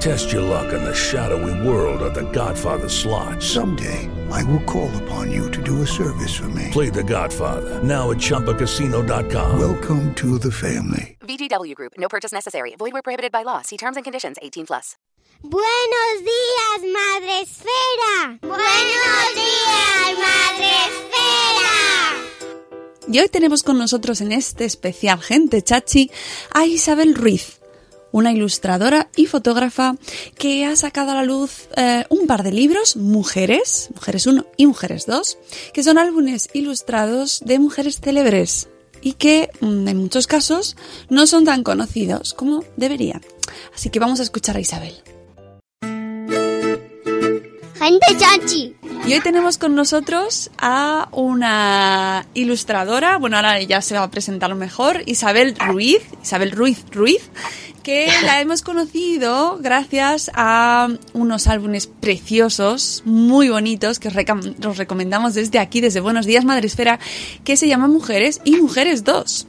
Test your luck in the shadowy world of The Godfather slot. Someday, I will call upon you to do a service for me. Play The Godfather now at ChumbaCasino.com. Welcome to the family. VGW Group. No purchase necessary. Void where prohibited by law. See terms and conditions. 18 plus. Buenos días, Madre Esfera. Buenos días, Madre Esfera. Y hoy tenemos con nosotros en este especial Gente Chachi a Isabel Ruiz, una ilustradora y fotógrafa que ha sacado a la luz eh, un par de libros, Mujeres, Mujeres 1 y Mujeres 2, que son álbumes ilustrados de mujeres célebres y que mm, en muchos casos no son tan conocidos como deberían. Así que vamos a escuchar a Isabel. Gente Chachi. Y hoy tenemos con nosotros a una ilustradora, bueno, ahora ya se va a presentar mejor, Isabel Ruiz, Isabel Ruiz Ruiz, que la hemos conocido gracias a unos álbumes preciosos, muy bonitos, que os, recomendamos desde aquí, desde Buenos Días Madresfera, que se llaman Mujeres y Mujeres 2.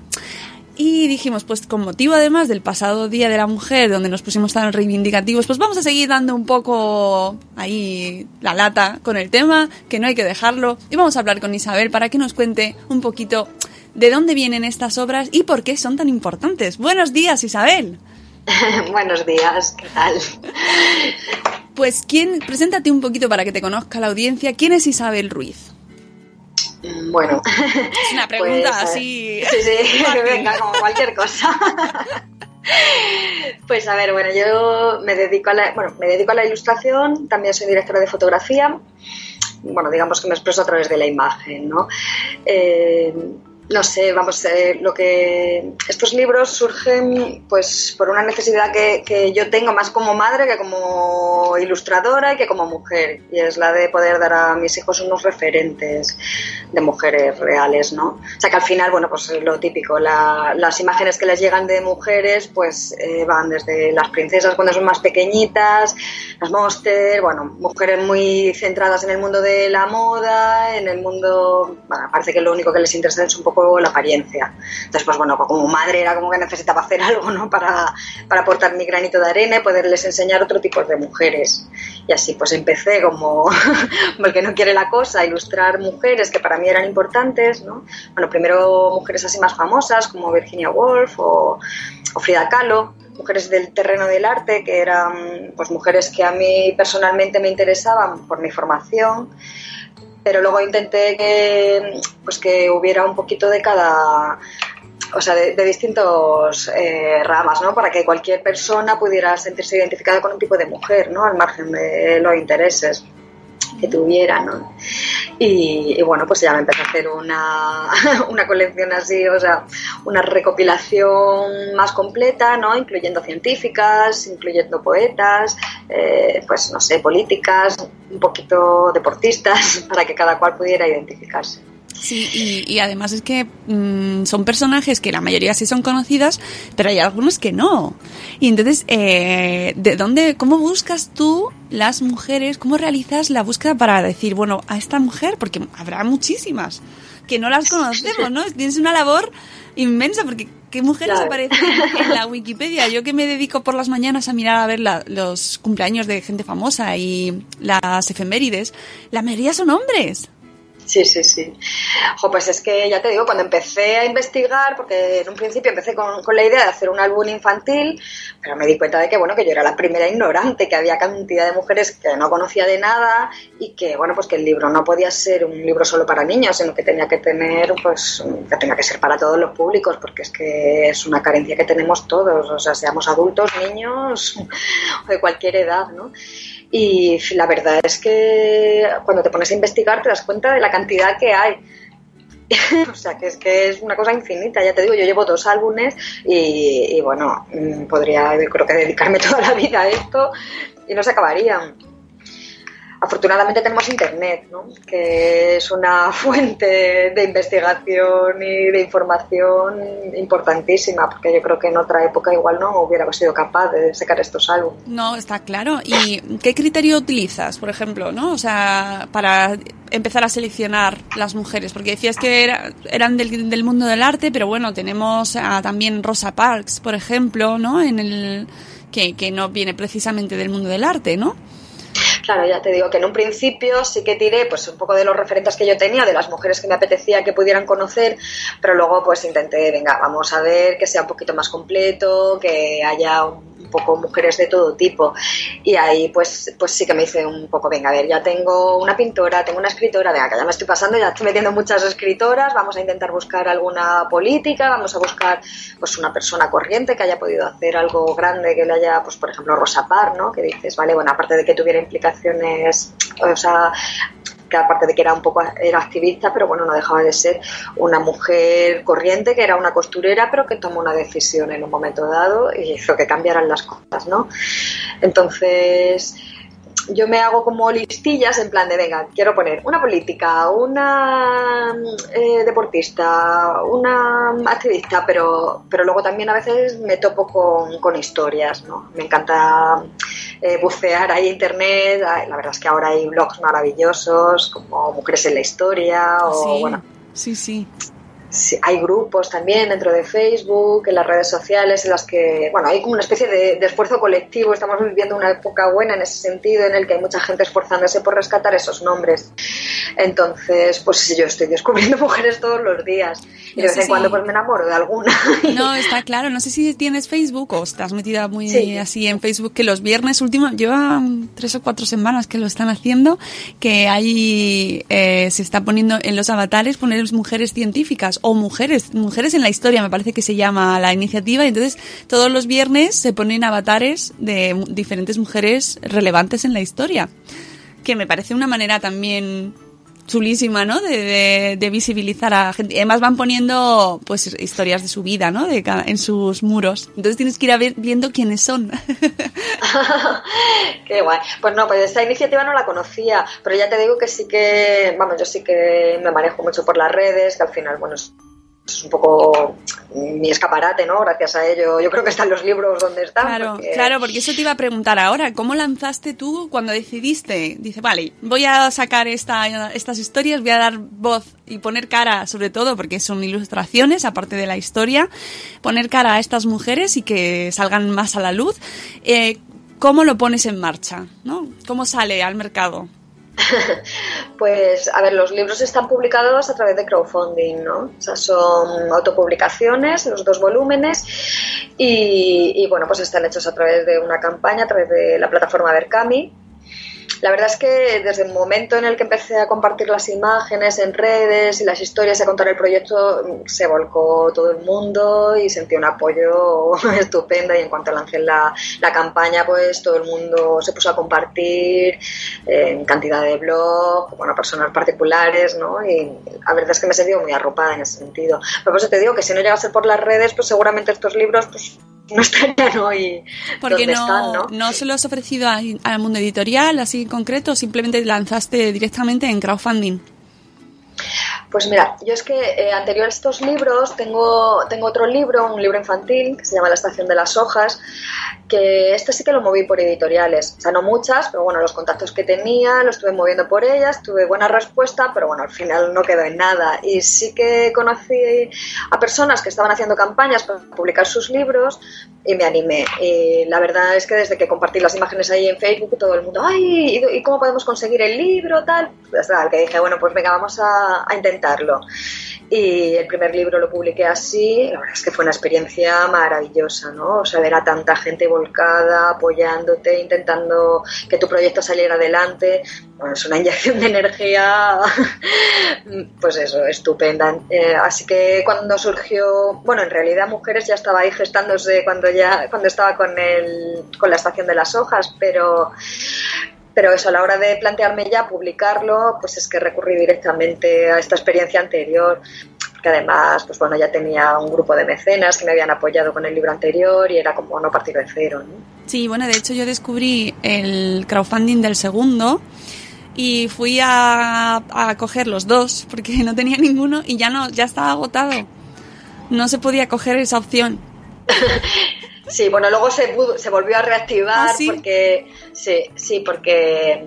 Y dijimos, pues con motivo además del pasado Día de la Mujer, donde nos pusimos tan reivindicativos, pues vamos a seguir dando un poco ahí la lata con el tema, que no hay que dejarlo. Y vamos a hablar con Isabel para que nos cuente un poquito de dónde vienen estas obras y por qué son tan importantes. Buenos días, Isabel. Buenos días, ¿qué tal? Pues, ¿quién, preséntate un poquito para que te conozca la audiencia. ¿Quién es Isabel Ruiz? Bueno, Es una pregunta Pues, así. sí, sí, venga, como cualquier cosa. Pues a ver, bueno, yo me dedico a la, bueno, me dedico a la ilustración, también soy directora de fotografía. Bueno, digamos que me expreso a través de la imagen, ¿no? Eh, no sé, vamos, eh, lo que estos libros surgen pues por una necesidad que, que yo tengo más como madre que como ilustradora y que como mujer y es la de poder dar a mis hijos unos referentes de mujeres reales, ¿no? O sea que al final, bueno, pues es lo típico, la- las imágenes que les llegan de mujeres pues eh, van desde las princesas cuando son más pequeñitas, las monster, bueno, mujeres muy centradas en el mundo de la moda, en el mundo, bueno, parece que lo único que les interesa es un poco la apariencia. Entonces, pues bueno, como madre era como que necesitaba hacer algo, ¿no? Para, para aportar mi granito de arena y poderles enseñar otro tipo de mujeres. Y así pues empecé como, como el que no quiere la cosa, a ilustrar mujeres que para mí eran importantes, ¿no? Bueno, primero mujeres así más famosas como Virginia Woolf o, o Frida Kahlo, mujeres del terreno del arte que eran pues mujeres que a mí personalmente me interesaban por mi formación pero luego intenté que pues que hubiera un poquito de cada o sea, de, de distintos eh, ramas, ¿no? Para que cualquier persona pudiera sentirse identificada con un tipo de mujer, ¿no? Al margen de los intereses que tuviera, ¿no? Y, y bueno, pues ya me empecé a hacer una, una colección así, o sea, una recopilación más completa, ¿no? Incluyendo científicas, incluyendo poetas, eh, pues no sé, políticas, un poquito deportistas, para que cada cual pudiera identificarse. Sí, y, y además es que mm, son personajes que la mayoría sí son conocidas, pero hay algunos que no. Y entonces, eh, ¿de dónde, cómo buscas tú las mujeres, cómo realizas la búsqueda para decir, bueno, a esta mujer, porque habrá muchísimas que no las conocemos, ¿no? Tienes una labor inmensa porque ¿Qué mujeres Claro. aparecen en la Wikipedia? Yo que me dedico por las mañanas a mirar a ver la- los cumpleaños de gente famosa y las efemérides, la mayoría son hombres. Sí, sí, sí. Jo, pues es que ya te digo, cuando empecé a investigar, porque en un principio empecé con, con la idea de hacer un álbum infantil, pero me di cuenta de que, bueno, que yo era la primera ignorante, que había cantidad de mujeres que no conocía de nada y que, bueno, pues que el libro no podía ser un libro solo para niños, sino que tenía que tener, pues, que tenía que ser para todos los públicos, porque es que es una carencia que tenemos todos, o sea, seamos adultos, niños o de cualquier edad, ¿no? Y la verdad es que cuando te pones a investigar te das cuenta de la cantidad que hay. o sea, que es que es una cosa infinita. Ya te digo, yo llevo dos álbumes y, bueno, mm, podría, creo que dedicarme toda la vida a esto y no se acabarían. Afortunadamente tenemos internet, ¿no? que es una fuente de investigación y de información importantísima, porque yo creo que en otra época igual no hubiera sido capaz de sacar estos álbumes. No, está claro. ¿Y qué criterio utilizas, por ejemplo, no? O sea, para empezar a seleccionar las mujeres, porque decías que era- eran del, mundo del arte, pero bueno, tenemos a también Rosa Parks, por ejemplo, ¿no? En el que no viene precisamente del mundo del arte, ¿no? Claro, ya te digo que en un principio sí que tiré pues un poco de los referentes que yo tenía, de las mujeres que me apetecía que pudieran conocer, pero luego pues intenté, venga, vamos a ver que sea un poquito más completo, que haya un poco mujeres de todo tipo. Y ahí pues, pues sí que me hice un poco, venga, a ver, ya tengo una pintora, tengo una escritora, venga, que ya me estoy pasando, ya estoy metiendo muchas escritoras, vamos a intentar buscar alguna política, vamos a buscar pues una persona corriente que haya podido hacer algo grande, que le haya, pues por ejemplo, Rosa Parks, ¿no? Que dices, vale, bueno, aparte de que tuviera implicaciones, o sea, que aparte de que era un poco era activista, pero bueno, no dejaba de ser una mujer corriente, que era una costurera, pero que tomó una decisión en un momento dado y hizo que cambiaran las cosas, ¿no? Entonces, yo me hago como listillas en plan de, venga, quiero poner una política, una eh, deportista, una activista, pero, pero luego también a veces me topo con, con historias, ¿no? Me encanta eh, bucear ahí internet, ay, la verdad es que ahora hay blogs maravillosos como Mujeres en la Historia o sí, bueno, sí, sí. Sí, hay grupos también dentro de Facebook, en las redes sociales, en las que, bueno, hay como una especie de, de, esfuerzo colectivo. Estamos viviendo una época buena en ese sentido, en el que hay mucha gente esforzándose por rescatar esos nombres. Entonces, pues yo estoy descubriendo mujeres todos los días. Y No de vez en si- cuando pues me enamoro de alguna. No, está claro. No sé si tienes Facebook o estás metida muy Sí. así en Facebook, que los viernes último, llevan tres o cuatro semanas que lo están haciendo, que ahí eh, se está poniendo en los avatares poner mujeres científicas o mujeres, mujeres en la historia, me parece que se llama la iniciativa. Y entonces todos los viernes se ponen avatares de diferentes mujeres relevantes en la historia, que me parece una manera también chulísima, ¿no? De, de- de visibilizar a gente. Además van poniendo, pues, historias de su vida, ¿no? De en sus muros. Entonces tienes que ir a ver, viendo quiénes son. Qué guay. Pues no, pues esta iniciativa no la conocía, pero ya te digo que sí que, vamos, yo sí que me manejo mucho por las redes, que al final, bueno, es, un poco mi escaparate, ¿no? Gracias a ello, yo creo que están los libros donde están. Claro, porque- claro, porque eso te iba a preguntar ahora. ¿Cómo lanzaste tú cuando decidiste? Dice, vale, voy a sacar esta, estas historias, voy a dar voz y poner cara, sobre todo porque son ilustraciones, aparte de la historia, poner cara a estas mujeres y que salgan más a la luz. Eh, ¿Cómo lo pones en marcha? ¿no? ¿Cómo sale al mercado? Pues, a ver, los libros están publicados a través de crowdfunding, ¿no? O sea, son autopublicaciones, los dos volúmenes, y, bueno, pues están hechos a través de una campaña, a través de la plataforma Berkami. La verdad es que desde el momento en el que empecé a compartir las imágenes en redes y las historias y a contar el proyecto, se volcó todo el mundo y sentí un apoyo estupendo. Y en cuanto lancé la, la campaña, pues todo el mundo se puso a compartir en cantidad de blogs, bueno, personas particulares, ¿no? Y la verdad es que me he sentido muy arropada en ese sentido. Pero por eso te digo que si no llegase por las redes, pues seguramente estos libros pues, no estarían hoy Porque donde no, están, ¿no? no se lo has ofrecido al mundo editorial, así en concreto, o simplemente lanzaste directamente en crowdfunding. Pues mira, yo es que eh, anterior a estos libros tengo, tengo otro libro, un libro infantil que se llama La estación de las hojas, que este sí que lo moví por editoriales. O sea, no muchas, pero bueno, los contactos que tenía lo estuve moviendo por ellas, tuve buena respuesta, pero bueno, al final no quedó en nada. Y sí que conocí a personas que estaban haciendo campañas para publicar sus libros y me animé. Y la verdad es que desde que compartí las imágenes ahí en Facebook, todo el mundo, ay, ¿y cómo podemos conseguir el libro? Tal. Nada, que dije, bueno, pues venga, vamos a, a intentar y el primer libro lo publiqué así, la verdad es que fue una experiencia maravillosa, ¿no? O sea, ver a tanta gente volcada, apoyándote, intentando que tu proyecto saliera adelante, bueno, es una inyección de energía, pues eso, estupenda. Eh, así que cuando surgió, bueno, en realidad Mujeres ya estaba ahí gestándose cuando ya, cuando estaba con el, con la estación de las hojas, pero pero eso, a la hora de plantearme ya publicarlo, pues es que recurrí directamente a esta experiencia anterior, que además, pues bueno, ya tenía un grupo de mecenas que me habían apoyado con el libro anterior y era como no partir de cero. ¿no? Sí, bueno, de hecho yo descubrí el crowdfunding del segundo y fui a, a coger los dos porque no tenía ninguno y ya no, ya estaba agotado. No se podía coger esa opción. Sí, bueno, luego se, se volvió a reactivar ¿Ah, sí? porque sí, sí, porque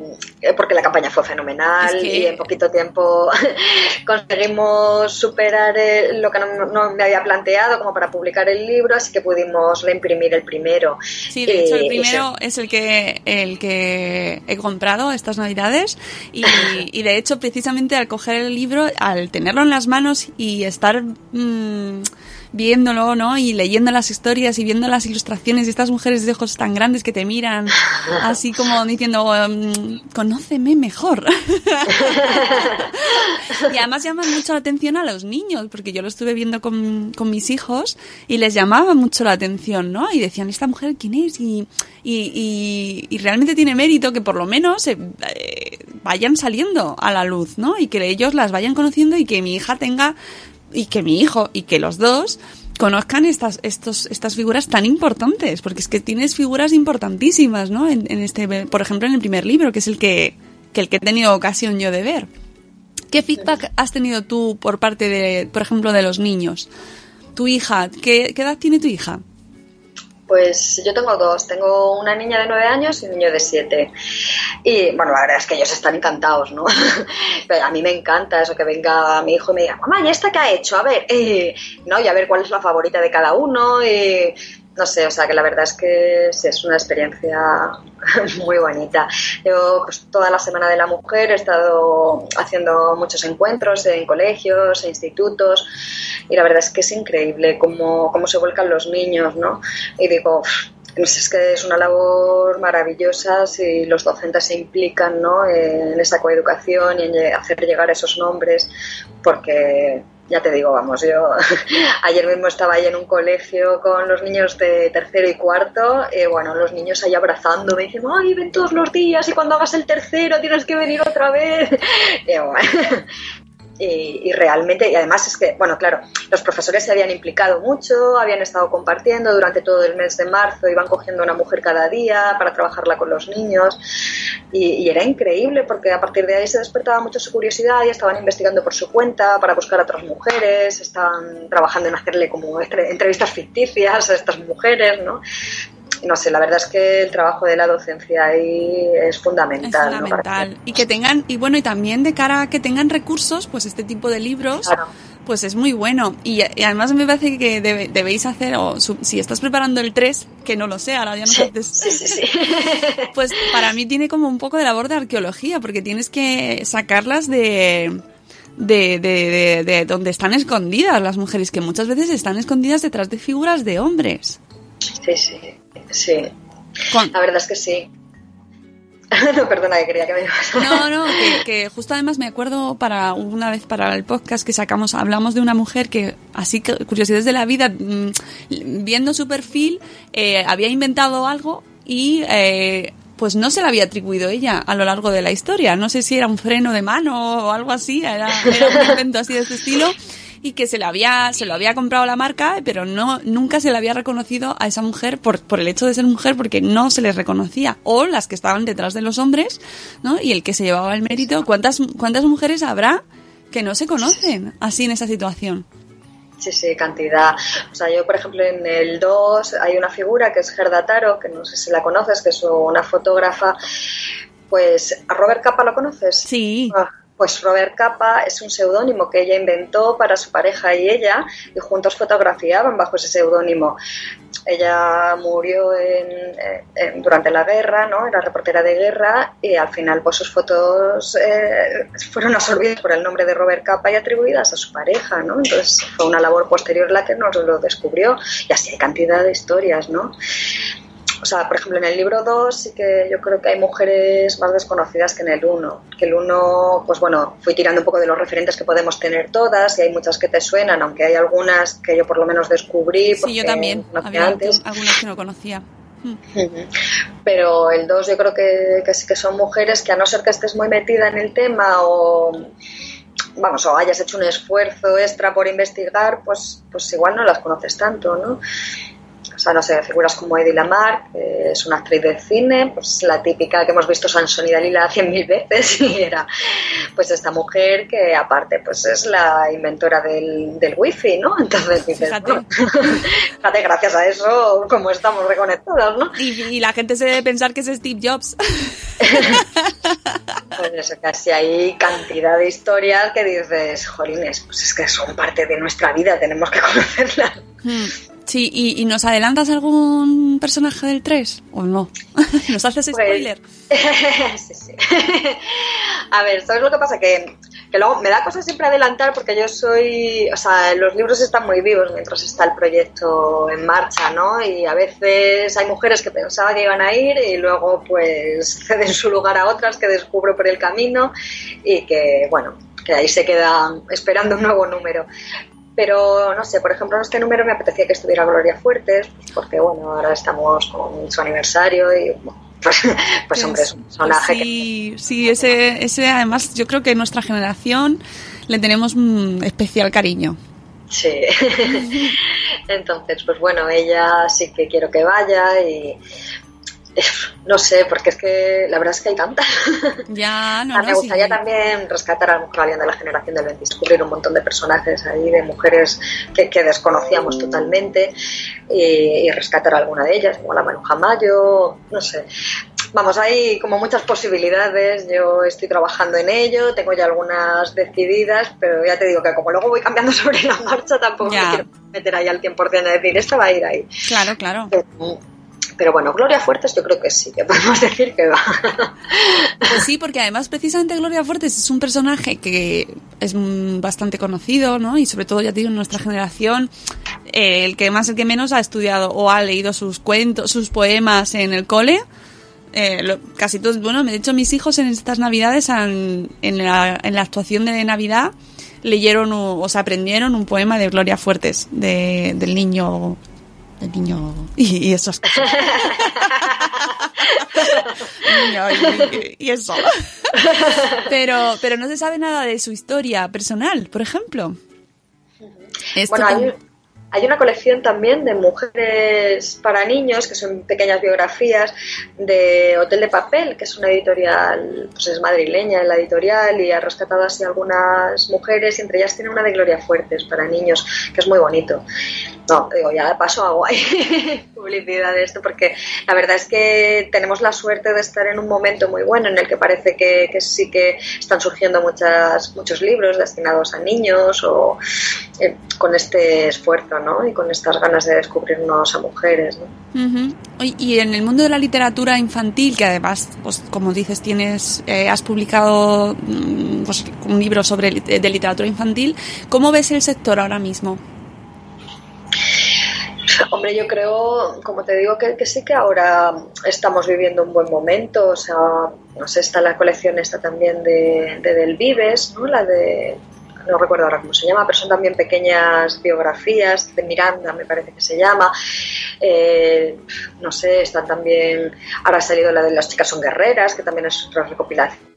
porque la campaña fue fenomenal Es que- y en poquito tiempo conseguimos superar el- lo que no, no me había planteado como para publicar el libro, así que pudimos reimprimir el primero. Sí, de hecho el primero es el que el que he comprado estas navidades y, y de hecho precisamente al coger el libro, al tenerlo en las manos y estar mm, viéndolo, ¿no? Y leyendo las historias y viendo las ilustraciones de estas mujeres de ojos tan grandes que te miran, así como diciendo, mm, conóceme mejor. y además llaman mucho la atención a los niños, porque yo lo estuve viendo con, con mis hijos y les llamaba mucho la atención, ¿no? Y decían, ¿esta mujer quién es? Y, y, y- y realmente tiene mérito que por lo menos eh, eh, vayan saliendo a la luz, ¿no? Y que ellos las vayan conociendo y que mi hija tenga, y que mi hijo, y que los dos conozcan estas, estos, estas figuras tan importantes, porque es que tienes figuras importantísimas, ¿no? En, en este, por ejemplo, en el primer libro, que es el que, que el que he tenido ocasión yo de ver. ¿Qué feedback has tenido tú por parte de, por ejemplo, de los niños? Tu hija, ¿qué, qué edad tiene tu hija? Pues yo tengo dos, tengo una niña de nueve años y un niño de siete. Y bueno, la verdad es que ellos están encantados, ¿no? Pero a mí me encanta eso que venga mi hijo y me diga, mamá, ¿y esta qué ha hecho? A ver, eh", ¿no? Y a ver cuál es la favorita de cada uno y no sé, o sea que la verdad es que es una experiencia muy bonita. Yo pues toda la Semana de la Mujer he estado haciendo muchos encuentros en colegios, e institutos y la verdad es que es increíble cómo, cómo se vuelcan los niños, ¿no? Y digo, "Uf, no sé, es que es una labor maravillosa si los docentes se implican ¿no? en esa coeducación y en hacer llegar esos nombres, porque ya te digo, vamos, yo ayer mismo estaba ahí en un colegio con los niños de tercero y cuarto, y bueno, los niños ahí abrazándome, y dicen, ay, ven todos los días y cuando hagas el tercero tienes que venir otra vez. Y bueno, y, y realmente, y además es que, bueno, claro, los profesores se habían implicado mucho, habían estado compartiendo durante todo el mes de marzo, iban cogiendo una mujer cada día para trabajarla con los niños y, y era increíble porque a partir de ahí se despertaba mucho su curiosidad y estaban investigando por su cuenta para buscar a otras mujeres, estaban trabajando en hacerle como entre- entrevistas ficticias a estas mujeres, ¿no? No sé, la verdad es que el trabajo de la docencia ahí es fundamental. Es fundamental. Y que tengan, y bueno, y también de cara a que tengan recursos, pues este tipo de libros, Claro. pues es muy bueno. Y, y además me parece que debe- debéis hacer, o su- si estás preparando el 3, que no lo sé, ahora ya no Sí, haces- sí, sí, sí. Pues para mí tiene como un poco de labor de arqueología, porque tienes que sacarlas de, de, de, de- de donde están escondidas las mujeres, que muchas veces están escondidas detrás de figuras de hombres. Sí, sí, sí. Con- La verdad es que sí. no, perdona, que quería que me ibas No, no, que, que justo además me acuerdo para una vez para el podcast que sacamos, hablamos de una mujer que, así que curiosidades de la vida, mm, viendo su perfil, eh, había inventado algo y eh, pues no se le había atribuido ella a lo largo de la historia. No sé si era un freno de mano o algo así, era, era un invento así de este estilo y que se le había se lo había comprado la marca pero no nunca se le había reconocido a esa mujer por, por el hecho de ser mujer porque no se les reconocía o las que estaban detrás de los hombres no y el que se llevaba el mérito cuántas cuántas mujeres habrá que no se conocen así en esa situación. Sí, sí, cantidad. O sea, yo, por ejemplo, en el 2 hay una figura que es Gerda Taro, que no sé si la conoces, que es una fotógrafa. Pues, ¿a Robert Capa lo conoces? Sí. Ah, pues Robert Capa es un seudónimo que ella inventó para su pareja y ella, y juntos fotografiaban bajo ese seudónimo. Ella murió en- en- durante la guerra, ¿no? Era reportera de guerra y al final pues sus fotos eh, fueron absorbidas por el nombre de Robert Capa y atribuidas a su pareja, ¿no? Entonces fue una labor posterior la que nos lo descubrió y así hay cantidad de historias, ¿no? O sea, por ejemplo, en el libro 2 sí que yo creo que hay mujeres más desconocidas que en el 1. Que el 1, pues bueno, fui tirando un poco de los referentes que podemos tener todas y hay muchas que te suenan, aunque hay algunas que yo por lo menos descubrí. Sí, porque yo también. Había antes. algunas que no conocía. Mm. Ujú. Pero el 2 yo creo que, que sí que son mujeres que a no ser que estés muy metida en el tema o vamos, o hayas hecho un esfuerzo extra por investigar, pues, pues igual no las conoces tanto, ¿no? O sea, no sé, figuras como Eddie Lamar, que es una actriz de cine, pues la típica que hemos visto Sansón y Dalila cien mil veces, y era pues esta mujer que aparte pues es la inventora del, del wifi, ¿no? Entonces dices, Fíjate. fíjate, gracias a eso, como estamos reconectados, ¿no? Y, y la gente se debe pensar que es Steve Jobs. Pues eso, casi hay cantidad de historias que dices, jolines, pues es que son parte de nuestra vida, tenemos que conocerlas. Mm. Sí, ¿y, y nos adelantas algún personaje del 3 o no? ¿Nos haces Pues- spoiler? sí, sí. A ver, ¿sabes lo que pasa? Que, que luego me da cosa siempre adelantar porque yo soy, o sea, los libros están muy vivos mientras está el proyecto en marcha, ¿no? Y a veces hay mujeres que pensaba que iban a ir y luego pues ceden su lugar a otras que descubro por el camino y que, bueno, que ahí se quedan esperando un nuevo número. Pero no sé, por ejemplo, en este número me apetecía que estuviera Gloria Fuertes, porque bueno, ahora estamos con su aniversario y bueno, pues, pues hombre, es un personaje Pues sí, sí, ese, ese además yo creo que en nuestra generación le tenemos un especial cariño. sí. Entonces, pues bueno, ella sí que quiero que vaya y no sé, porque es que la verdad es que hay tantas. Ya, no, Ah, no, me gustaría sí. también rescatar a Valiente de la generación del 20, descubrir un montón de personajes ahí, de mujeres que, que desconocíamos totalmente y, y rescatar alguna de ellas, como la Manuja Mayo, no sé. Vamos, hay como muchas posibilidades, yo estoy trabajando en ello, tengo ya algunas decididas, pero ya te digo que como luego voy cambiando sobre la marcha, tampoco Ya. me quiero meter ahí al 100% de decir, esta va a ir ahí. Claro, claro. Pero, pero bueno, Gloria Fuertes yo creo que sí, que podemos decir que va. Pues sí, porque además precisamente Gloria Fuertes es un personaje que es bastante conocido, ¿no? Y sobre todo, ya en nuestra generación, eh, el que más, el que menos ha estudiado o ha leído sus cuentos, sus poemas en el cole. Eh, lo- casi todos, bueno, de hecho mis hijos en estas navidades, han- en, la, en la actuación de Navidad, leyeron o, o se aprendieron un poema de Gloria Fuertes, de, del niño... Niño... Y, y esas cosas. Niño y, y eso. Pero, pero no se sabe nada de su historia personal, por ejemplo. Esto Bueno, hay, hay una colección también de mujeres para niños, que son pequeñas biografías, de Hotel de Papel, que es una editorial, pues es madrileña la editorial, y ha rescatado así algunas mujeres, y entre ellas tiene una de Gloria Fuertes para niños, que es muy bonito. No, digo, ya de paso hago ahí publicidad de esto, porque la verdad es que tenemos la suerte de estar en un momento muy bueno en el que parece que, que sí que están surgiendo muchas, muchos libros destinados a niños o eh, con este esfuerzo, ¿no? Y con estas ganas de descubrirnos a mujeres, ¿no? Ujú. Oye, Y en el mundo de la literatura infantil, que además, pues como dices, tienes, eh, has publicado mm, pues, un libro sobre lit- de literatura infantil, ¿cómo ves el sector ahora mismo? Hombre, yo creo, como te digo, que, sí que ahora estamos viviendo un buen momento. O sea, no sé, está la colección esta también de, de Del Vives, ¿no? La de, no recuerdo ahora cómo se llama, pero son también pequeñas biografías de Miranda, me parece que se llama. Eh, no sé, están también, ahora ha salido la de Las chicas son guerreras, que también es otra recopilación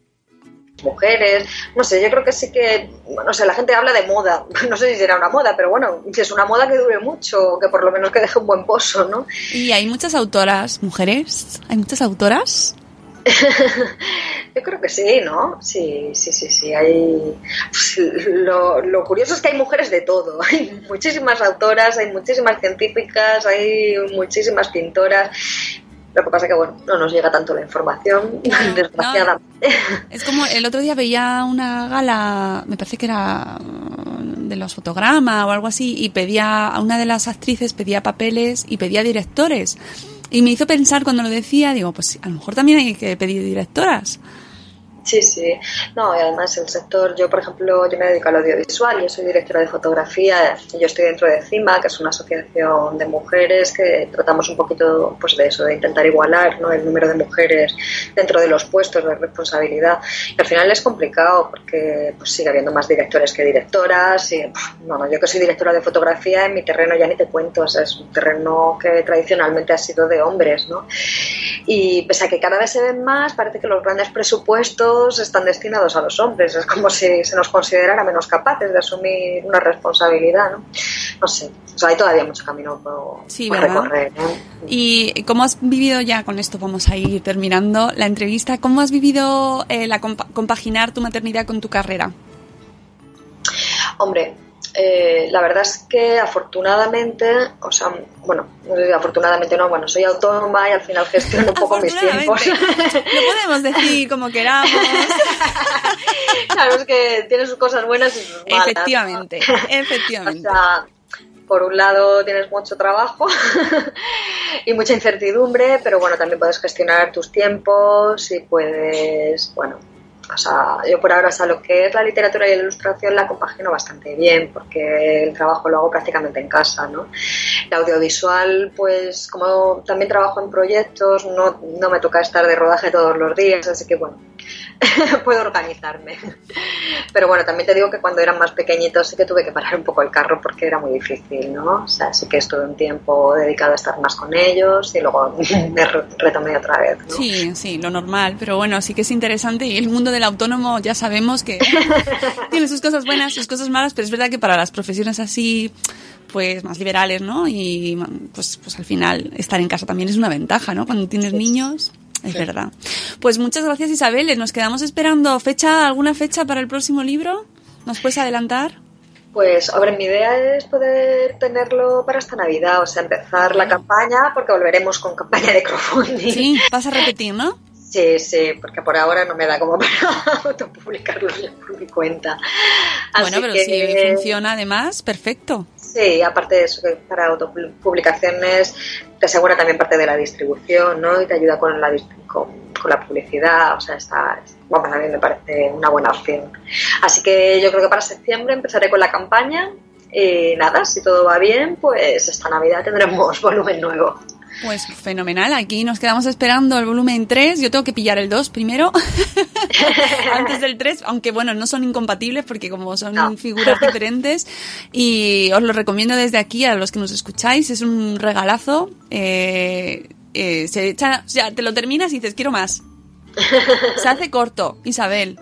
mujeres, no sé, yo creo que sí que, no sé, la gente habla de moda, no sé si será una moda, pero bueno, si es una moda que dure mucho, que por lo menos que deje un buen pozo, ¿no? Y hay muchas autoras, mujeres, hay muchas autoras. Yo creo que sí, ¿no? Sí, sí, sí, sí. Hay... Pues, lo, lo, curioso es que hay mujeres de todo. Hay muchísimas autoras, hay muchísimas científicas, hay muchísimas pintoras. Lo que pasa es que, bueno, no nos llega tanto la información, desgraciadamente. es como el otro día veía una gala, me parece que era de los fotogramas o algo así, y pedía, a una de las actrices pedía papeles y pedía directores. Y me hizo pensar cuando lo decía, digo, pues a lo mejor también hay que pedir directoras. Sí, sí. No, y además el sector, yo por ejemplo, yo me dedico al audiovisual, yo soy directora de fotografía, yo estoy dentro de CIMA, que es una asociación de mujeres que tratamos un poquito pues de eso, de intentar igualar ¿no? el número de mujeres dentro de los puestos de responsabilidad. Y al final es complicado porque pues, sigue habiendo más directores que directoras. Y, bueno, yo que soy directora de fotografía, en mi terreno ya ni te cuento, o sea, es un terreno que tradicionalmente ha sido de hombres, ¿no? Y pese a que cada vez se ven más, parece que los grandes presupuestos están destinados a los hombres. Es como si se nos considerara menos capaces de asumir una responsabilidad, ¿no? No sé, o sea, hay todavía mucho camino por, recorrer. ¿Y cómo has vivido ya, con esto vamos a ir terminando la entrevista, cómo has vivido eh, la compaginar tu maternidad con tu carrera? Hombre, eh, la verdad es que afortunadamente, o sea, bueno, afortunadamente no, bueno, soy autónoma y al final gestiono un poco mis tiempos. Lo podemos decir como queramos. claro, es que tiene sus cosas buenas y sus malas. Efectivamente, efectivamente. O sea, por un lado tienes mucho trabajo y mucha incertidumbre, pero bueno, también puedes gestionar tus tiempos y puedes, bueno, o sea, yo por ahora, o sea, lo que es la literatura y la ilustración la compagino bastante bien, porque el trabajo lo hago prácticamente en casa, ¿no? El audiovisual, pues, como también trabajo en proyectos, no, no me toca estar de rodaje todos los días, así que bueno, puedo organizarme. Pero bueno, también te digo que cuando eran más pequeñitos sí que tuve que parar un poco el carro porque era muy difícil, ¿no? O sea, sí que estuve un tiempo dedicado a estar más con ellos y luego me retomé otra vez. ¿no? Sí, sí, lo normal, pero bueno, sí que es interesante y el mundo del autónomo ya sabemos que tiene sus cosas buenas, sus cosas malas, pero es verdad que para las profesiones así pues más liberales, ¿no? Y pues, pues al final estar en casa también es una ventaja, ¿no? Cuando tienes niños. Es verdad. Pues muchas gracias Isabel. Nos quedamos esperando fecha, alguna fecha para el próximo libro. ¿Nos puedes adelantar? Pues, a ver, mi idea es poder tenerlo para esta Navidad, o sea, empezar la campaña, porque volveremos con campaña de crowdfunding. Sí, vas a repetir, ¿no? Sí, sí, porque por ahora no me da como para autopublicarlo por mi cuenta. bueno, pero si funciona además, perfecto. Sí, aparte de eso, que para autopublicaciones te asegura también parte de la distribución, ¿no? Y te ayuda con la, con, la publicidad, o sea, está, vamos, a mí me parece una buena opción. Así que yo creo que para septiembre empezaré con la campaña y nada, si todo va bien, pues esta Navidad tendremos volumen nuevo. Pues fenomenal, aquí nos quedamos esperando el volumen 3, yo tengo que pillar el 2 primero, antes del 3, aunque bueno, no son incompatibles porque como son figuras diferentes y os lo recomiendo desde aquí a los que nos escucháis, es un regalazo, eh, eh, se echa, o sea, te lo terminas y dices, quiero más. Se hace corto, Isabel.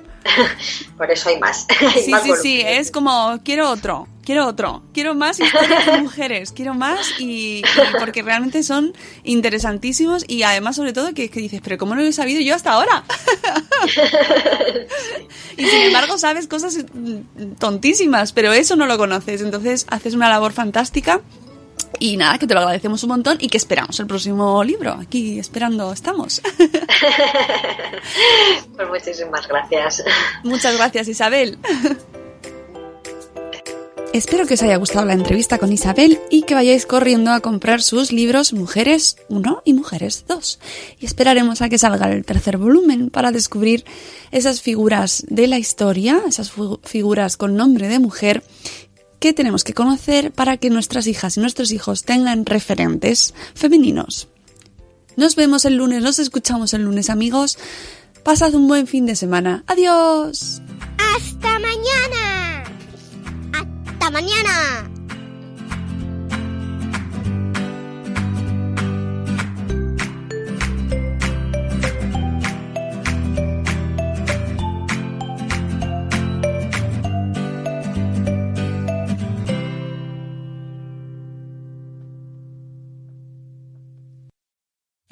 Por eso hay más. sí, sí, sí, es como, quiero otro, quiero otro, quiero más historias de mujeres, quiero más y, porque realmente son interesantísimos y además sobre todo que, que dices, pero ¿cómo no lo he sabido yo hasta ahora? y sin embargo sabes cosas tontísimas, pero eso no lo conoces, entonces haces una labor fantástica y nada, que te lo agradecemos un montón y que esperamos el próximo libro. Aquí esperando estamos. pues muchísimas gracias. Muchas gracias, Isabel. Espero que os haya gustado la entrevista con Isabel y que vayáis corriendo a comprar sus libros Mujeres 1 y Mujeres 2. Y esperaremos a que salga el tercer volumen para descubrir esas figuras de la historia, esas figuras con nombre de mujer que tenemos que conocer para que nuestras hijas y nuestros hijos tengan referentes femeninos. Nos vemos el lunes, nos escuchamos el lunes amigos. Pasad un buen fin de semana. Adiós. Hasta mañana. Hasta mañana.